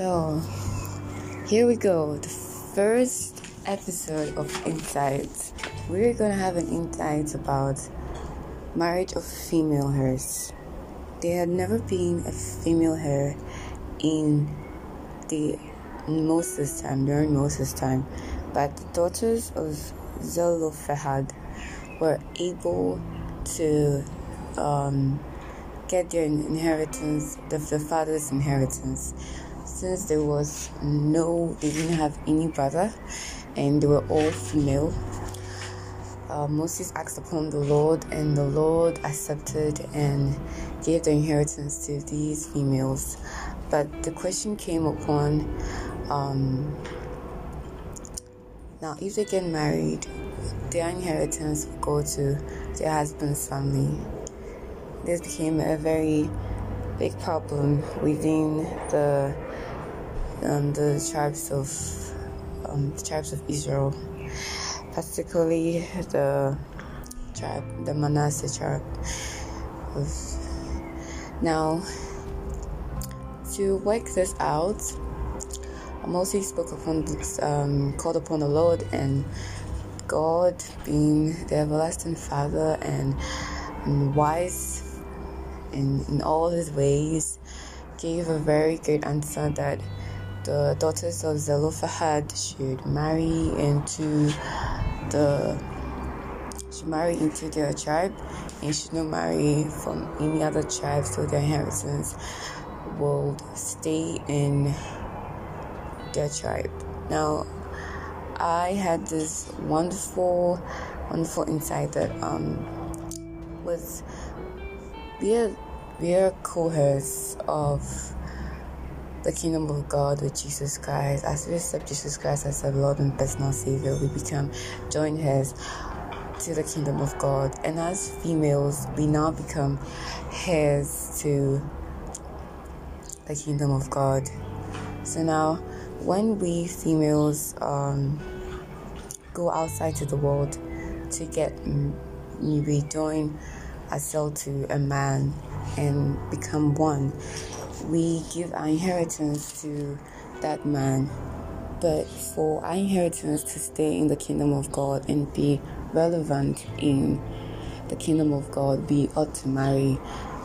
So, here we go. The first episode of Insights. We're gonna have an insight about marriage of female heirs. There had never been a female heir in the Moses time, during Moses time, but the daughters of Zelophehad were able to um, get their inheritance, the, the father's inheritance, since there was no, they didn't have any brother, and they were all female. Uh, Moses asked upon the Lord, and the Lord accepted and gave the inheritance to these females. But the question came upon um, now, if they get married, their inheritance will go to their husband's family. This became a very big problem within the um, the tribes of um, the tribes of Israel, particularly the tribe, the Manasseh tribe. Of, now, to work this out, Moses spoke upon, um, called upon the Lord, and God, being the everlasting Father and, and wise in, in all his ways, gave a very good answer that the daughters of Zelophehad should marry into the should marry into their tribe and should not marry from any other tribe so their inheritance will stay in their tribe. Now, I had this wonderful, wonderful insight that um, was we are we are co-heirs of the kingdom of God with Jesus Christ. As we accept Jesus Christ as our Lord and personal Savior, we become joint heirs to the kingdom of God. And as females, we now become heirs to the kingdom of God. So now when we females um, go outside to the world to get we join ourselves to a man and become one we give our inheritance to that man but for our inheritance to stay in the kingdom of god and be relevant in the kingdom of god we ought to marry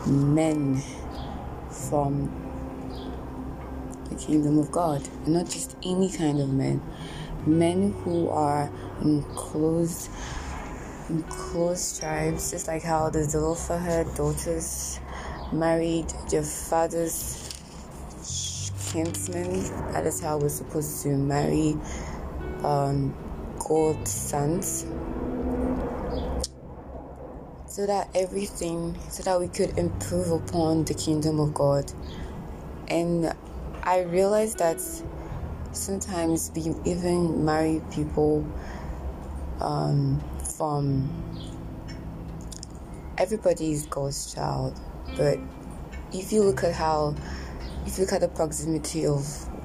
men from the kingdom of God, and not just any kind of men. Men who are in close, in close tribes, just like how the Zelophehad daughters married their father's kinsmen. That is how we're supposed to marry um, God's sons so that everything, so that we could improve upon the kingdom of God. And I realized that sometimes we even marry people um, from everybody is God's child, but if you look at how, if you look at the proximity of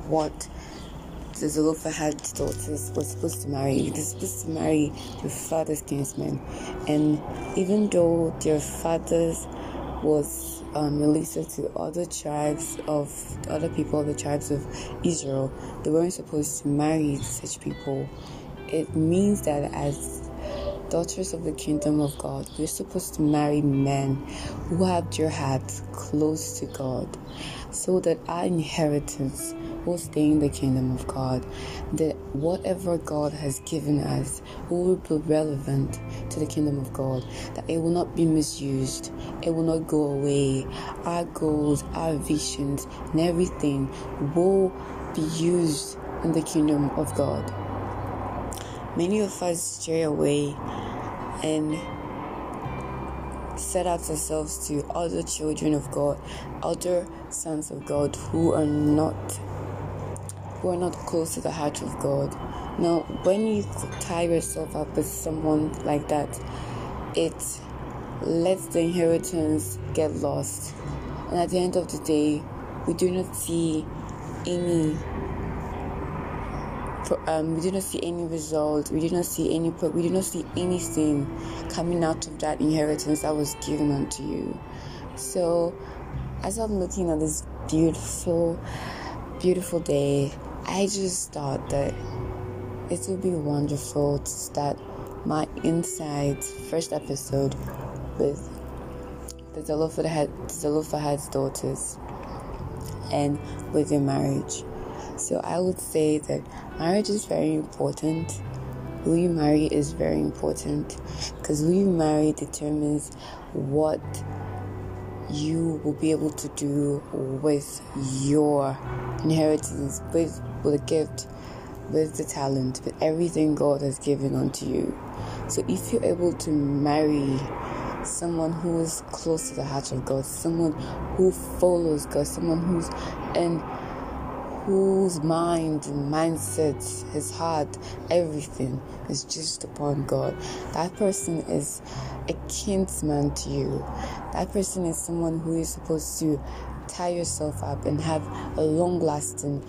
what the Zelophehad daughters were supposed to marry, they're supposed to marry their father's kinsmen, and even though their fathers was um, released to other tribes of other people the tribes of Israel. They weren't supposed to marry such people. It means that as daughters of the kingdom of God, we're supposed to marry men who have their hearts close to God so that our inheritance will stay in the kingdom of God. That whatever God has given us will be relevant to the kingdom of God. That it will not be misused, it will not go away. Our goals, our visions, and everything will be used in the kingdom of God. Many of us stray away and set out ourselves to other children of God, other sons of God who are not who are not close to the heart of God. Now, when you tie yourself up with someone like that, it lets the inheritance get lost. And at the end of the day, we do not see any um, we did not see any result. We did not see any. We did not see anything coming out of that inheritance that was given unto you. So, as I'm looking at this beautiful beautiful day. I just thought that it would be wonderful to start my insights first episode with the Zelophehad's daughters and with your marriage. So I would say that marriage is very important. Who you marry is very important because who you marry determines what you will be able to do with your inheritance, with, with a gift, with the talent, with everything God has given unto you. So if you're able to marry someone who is close to the heart of God, someone who follows God, someone who's in whose mind, and mindset, his heart, everything is just upon God. That person is a kinsman to you. That person is someone who is supposed to tie yourself up and have a long lasting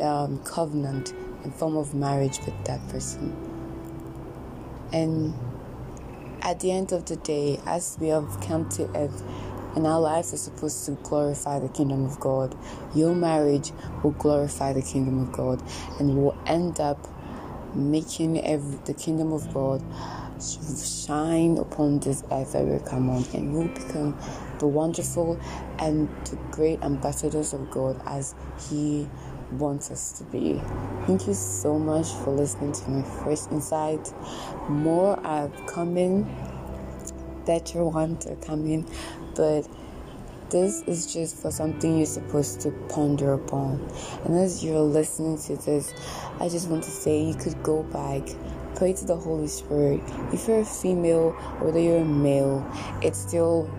um, covenant in form of marriage with that person. And at the end of the day, as we have come to earth, and our lives are supposed to glorify the kingdom of God. Your marriage will glorify the kingdom of God and will end up making every, the kingdom of God shine upon this earth that we come on, and we'll become the wonderful and the great ambassadors of God as He wants us to be. Thank you so much for listening to my first insight. More are coming, better to come in, but this is just for something you're supposed to ponder upon. And as you're listening to this, I just want to say you could go back, pray to the Holy Spirit. If you're a female, whether you're a male, it's still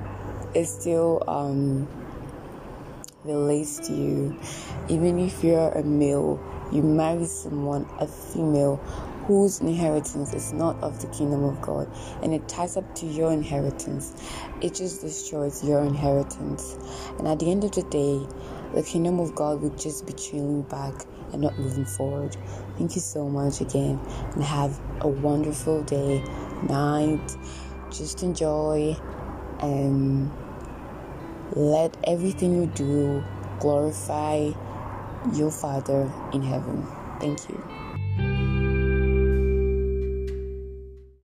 it's still um relates to you. Even if you're a male, you marry someone, a female, whose inheritance is not of the kingdom of God, and it ties up to your inheritance. It just destroys your inheritance. And at the end of the day, the kingdom of God will just be trailing back and not moving forward. Thank you so much again, and have a wonderful day, night. Just enjoy and let everything you do glorify your Father in heaven. Thank you.